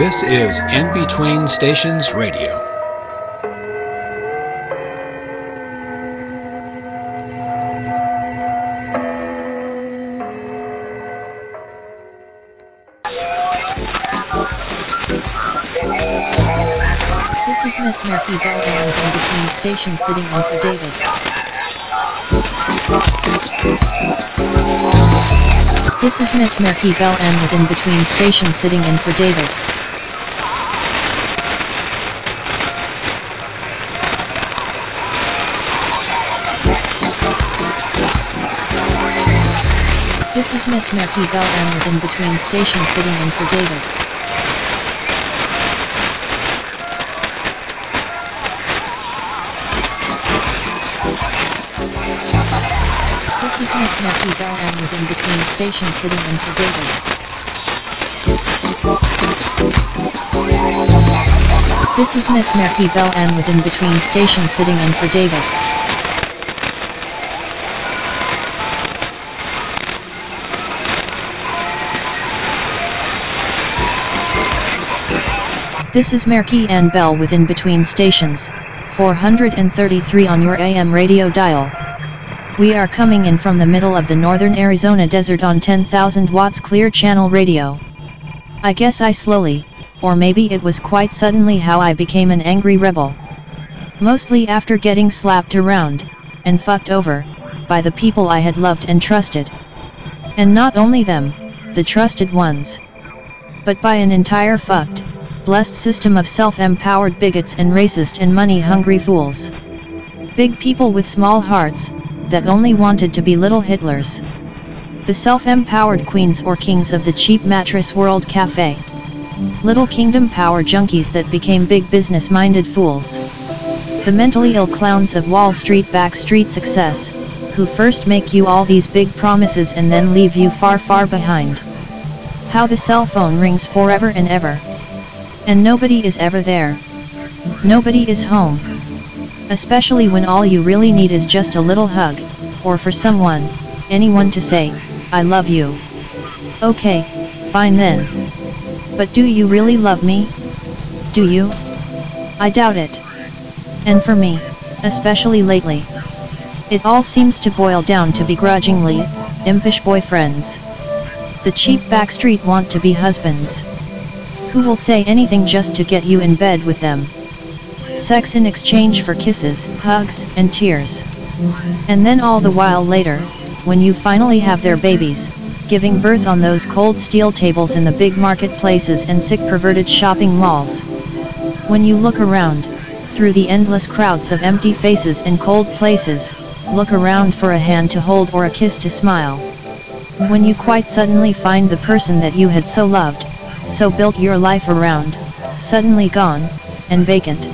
This is In Between Stations Radio. This is Miss Bell Ann with In Between Station sitting in for David. This is Miss Merki Bell Ann with In Between Station sitting in for David. Merki Bell with In Between Station sitting in for David. This is Miss Merki Bell with In Between Station sitting in for David. This is Miss Merki Bell Ann with In Between Station sitting in for David. This is Merki Ann Bell with In Between Stations, 433 on your AM radio dial. We are coming in from the middle of the northern Arizona desert on 10,000 watts clear channel radio. I guess I slowly, or maybe it was quite suddenly how I became an angry rebel. Mostly after getting slapped around, and fucked over, by the people I had loved and trusted. And not only them, the trusted ones. But by an entire fucked, blessed system of self-empowered bigots and racist and money-hungry fools. Big people with small hearts, that only wanted to be little Hitlers. The self-empowered queens or kings of the cheap mattress world cafe. Little kingdom power junkies that became big business-minded fools. The mentally ill clowns of Wall Street backstreet success, who first make you all these big promises and then leave you far far behind. How the cell phone rings forever and ever. And nobody is ever there. Nobody is home. Especially when all you really need is just a little hug, or for someone, anyone to say, I love you. Okay, fine then. But do you really love me? Do you? I doubt it. And for me, especially lately. It all seems to boil down to begrudgingly, impish boyfriends. The cheap backstreet want to be husbands. Who will say anything just to get you in bed with them? Sex in exchange for kisses, hugs, and tears. And then all the while later, when you finally have their babies, giving birth on those cold steel tables in the big marketplaces and sick perverted shopping malls. When you look around, through the endless crowds of empty faces and cold places, look around for a hand to hold or a kiss to smile. When you quite suddenly find the person that you had so loved, so built your life around, suddenly gone, and vacant.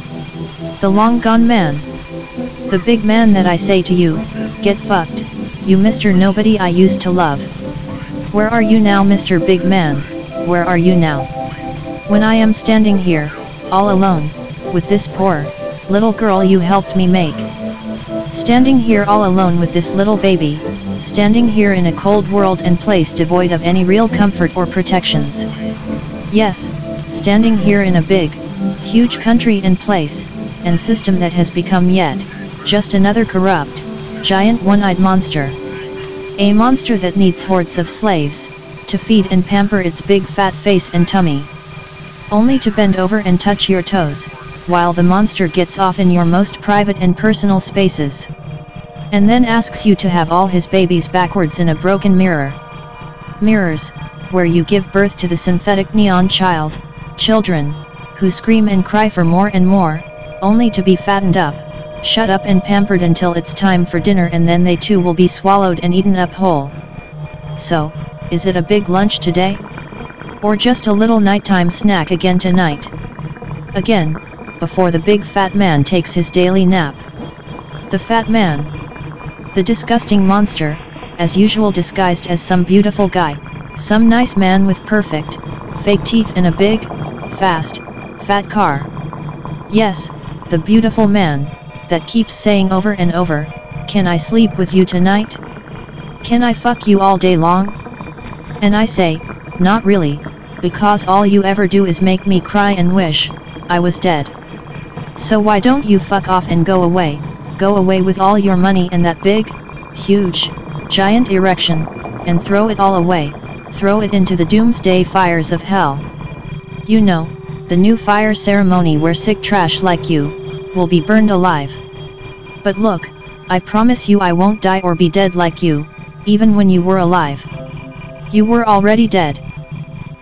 The long gone man. The big man that I say to you, get fucked, you Mr. Nobody I used to love. Where are you now Mr. Big Man, where are you now? When I am standing here, all alone, with this poor, little girl you helped me make. Standing here all alone with this little baby, standing here in a cold world and place devoid of any real comfort or protections. Yes, standing here in a big, huge country and place, and system that has become yet, just another corrupt, giant one-eyed monster. A monster that needs hordes of slaves, to feed and pamper its big fat face and tummy. Only to bend over and touch your toes, while the monster gets off in your most private and personal spaces. And then asks you to have all his babies backwards in a broken mirror. Mirrors, where you give birth to the synthetic neon child, children, who scream and cry for more and more, only to be fattened up, shut up and pampered until it's time for dinner and then they too will be swallowed and eaten up whole. So, is it a big lunch today? Or just a little nighttime snack again tonight? Again, before the big fat man takes his daily nap. The fat man. The disgusting monster, as usual disguised as some beautiful guy, some nice man with perfect, fake teeth and a big, fast, fat car. Yes, the beautiful man, that keeps saying over and over, can I sleep with you tonight? Can I fuck you all day long? And I say, not really, because all you ever do is make me cry and wish, I was dead. So why don't you fuck off and go away, go away with all your money and that big, huge, giant erection, and throw it all away, throw it into the doomsday fires of hell. You know, the new fire ceremony where sick trash like you, will be burned alive. But look, I promise you I won't die or be dead like you, even when you were alive. You were already dead.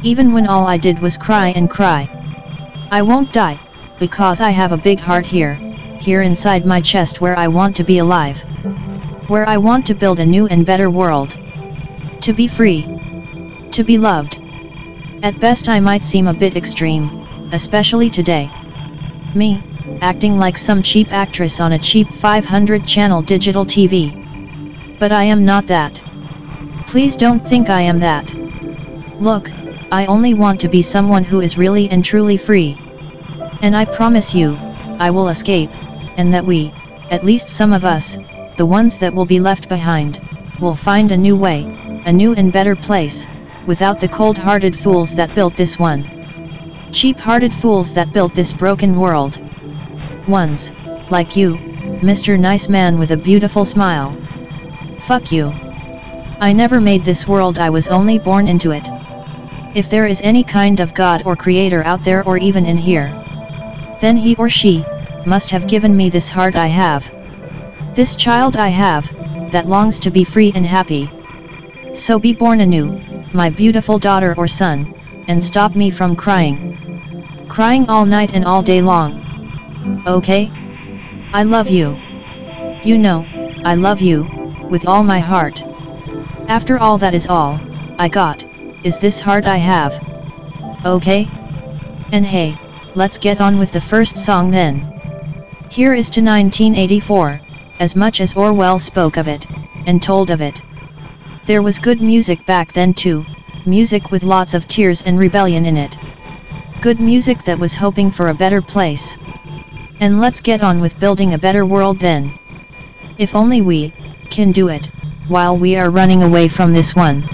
Even when all I did was cry and cry. I won't die, because I have a big heart here, here inside my chest where I want to be alive. Where I want to build a new and better world. To be free. To be loved. At best I might seem a bit extreme, especially today. Me, acting like some cheap actress on a cheap 500 channel digital TV. But I am not that. Please don't think I am that. Look, I only want to be someone who is really and truly free. And I promise you, I will escape, and that we, at least some of us, the ones that will be left behind, will find a new way, a new and better place, without the cold-hearted fools that built this one. Cheap-hearted fools that built this broken world. Ones, like you, Mr. Nice Man with a beautiful smile. Fuck you. I never made this world I was only born into it. If there is any kind of God or creator out there or even in here, then he or she, must have given me this heart I have. This child I have, that longs to be free and happy. So be born anew, my beautiful daughter or son, and stop me from crying. Crying all night and all day long. Okay? I love you. You know, I love you, with all my heart. After all that is all, I got, is this heart I have. Okay? And hey, let's get on with the first song then. Here is to 1984, as much as Orwell spoke of it, and told of it. There was good music back then too, music with lots of tears and rebellion in it. Good music that was hoping for a better place. And let's get on with building a better world then. If only we, can do it, while we are running away from this one.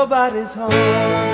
nobody's home.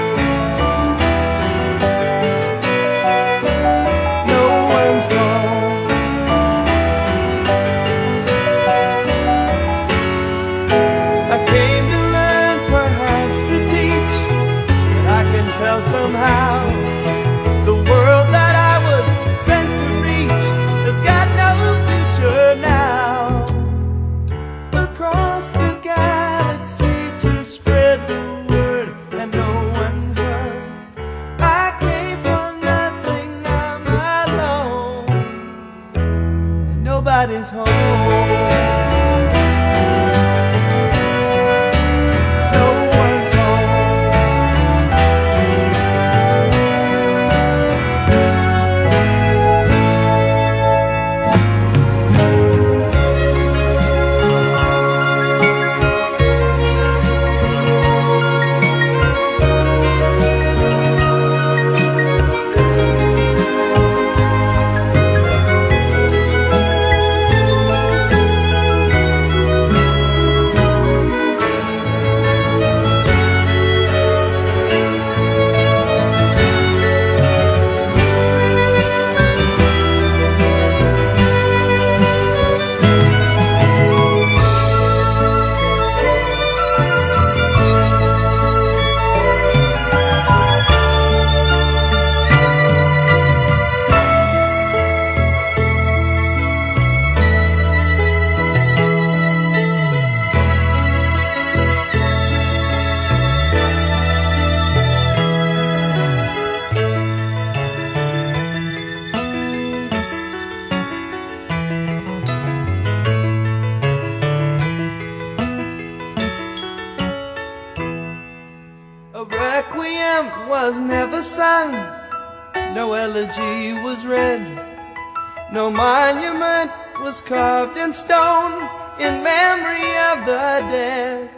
was never sung, no elegy was read, no monument was carved in stone in memory of the dead.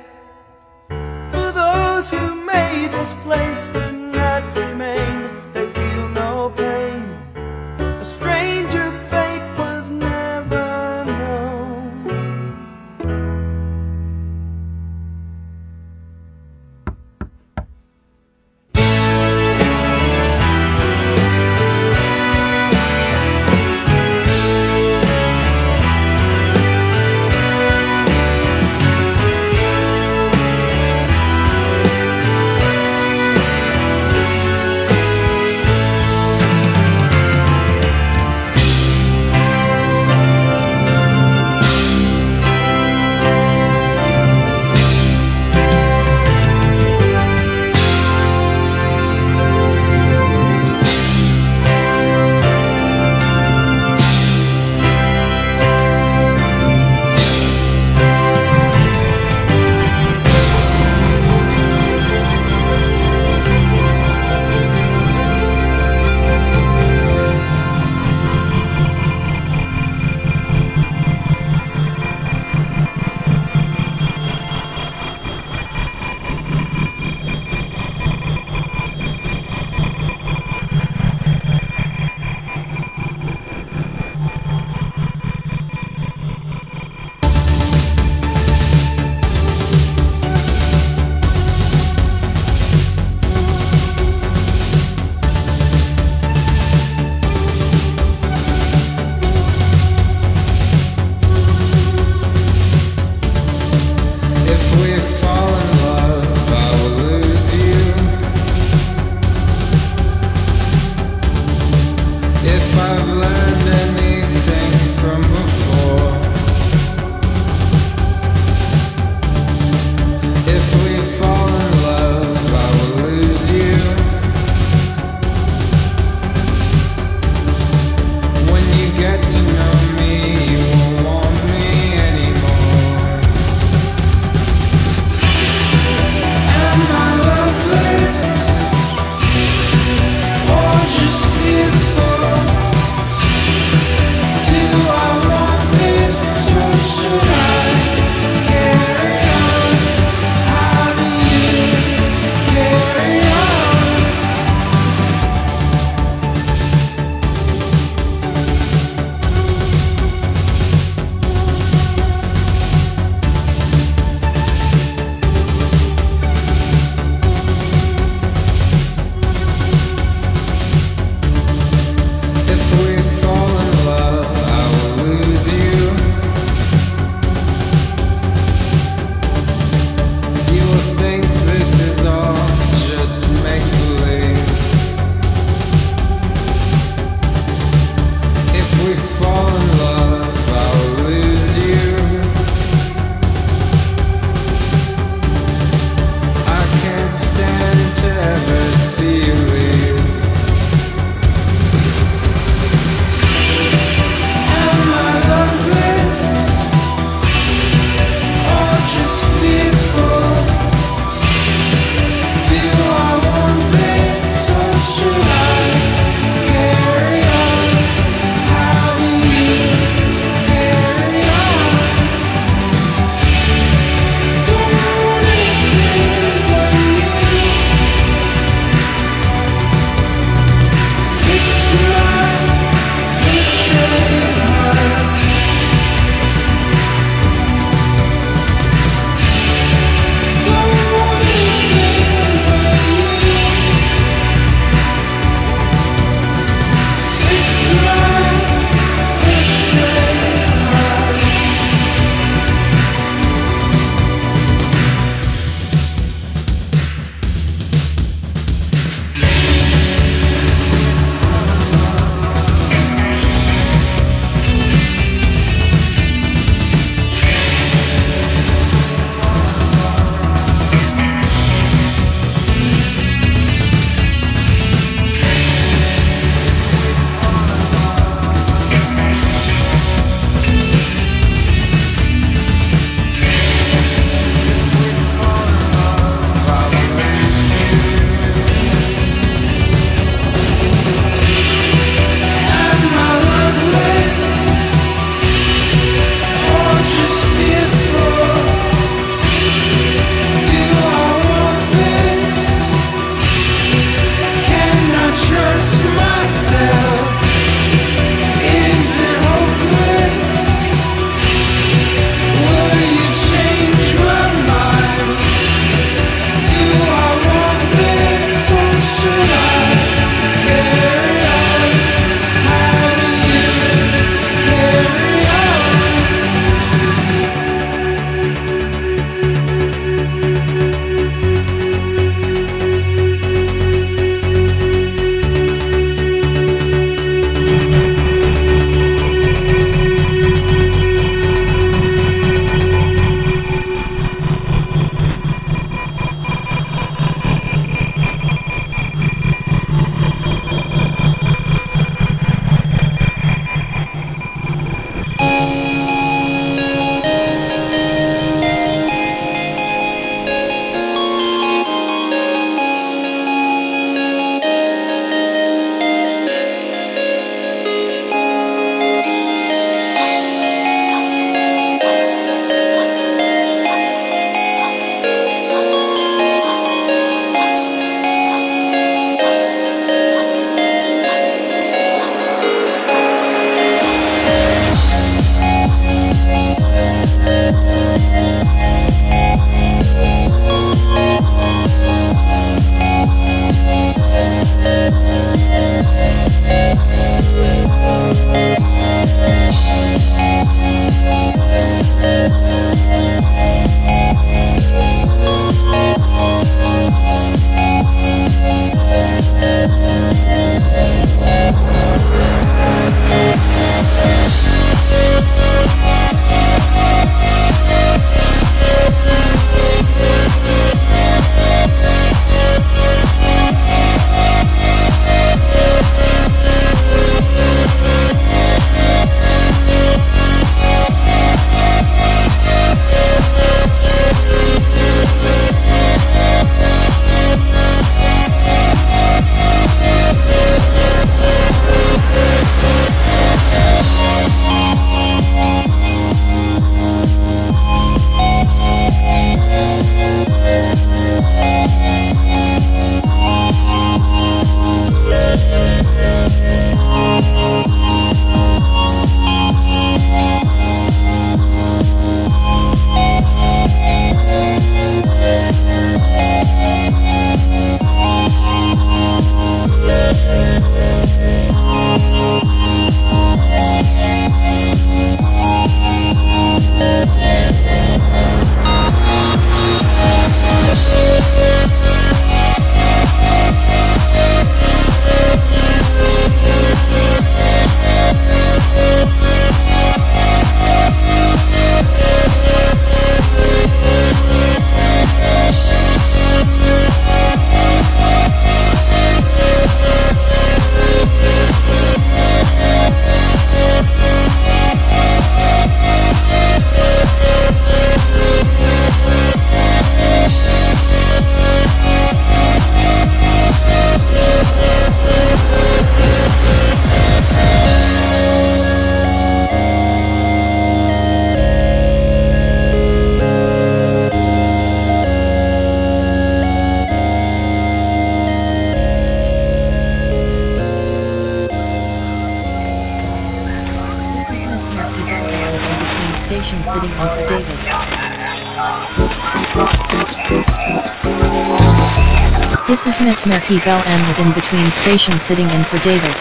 This is Miss Merki Bell Ann with In Between Station sitting in for David.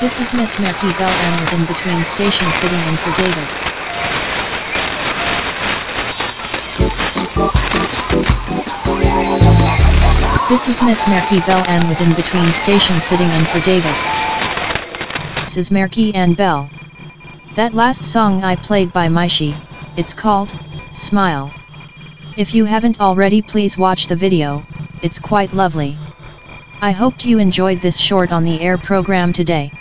This is Miss Merki Bell Ann with In Between Station sitting in for David. This is Miss Merki Bell Ann with In Between Station sitting in for David. Is Merki Ann Bell. That last song I played by Maishi, it's called, Smile. If you haven't already please watch the video, it's quite lovely. I hoped you enjoyed this short on the air program today.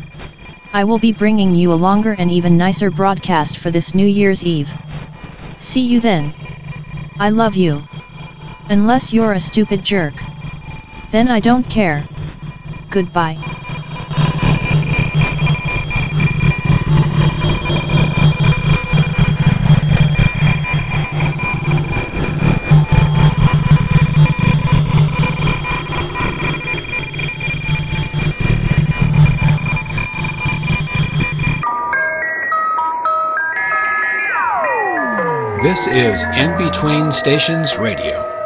I will be bringing you a longer and even nicer broadcast for this New Year's Eve. See you then. I love you. Unless you're a stupid jerk. Then I don't care. Goodbye. Is In Between Stations Radio.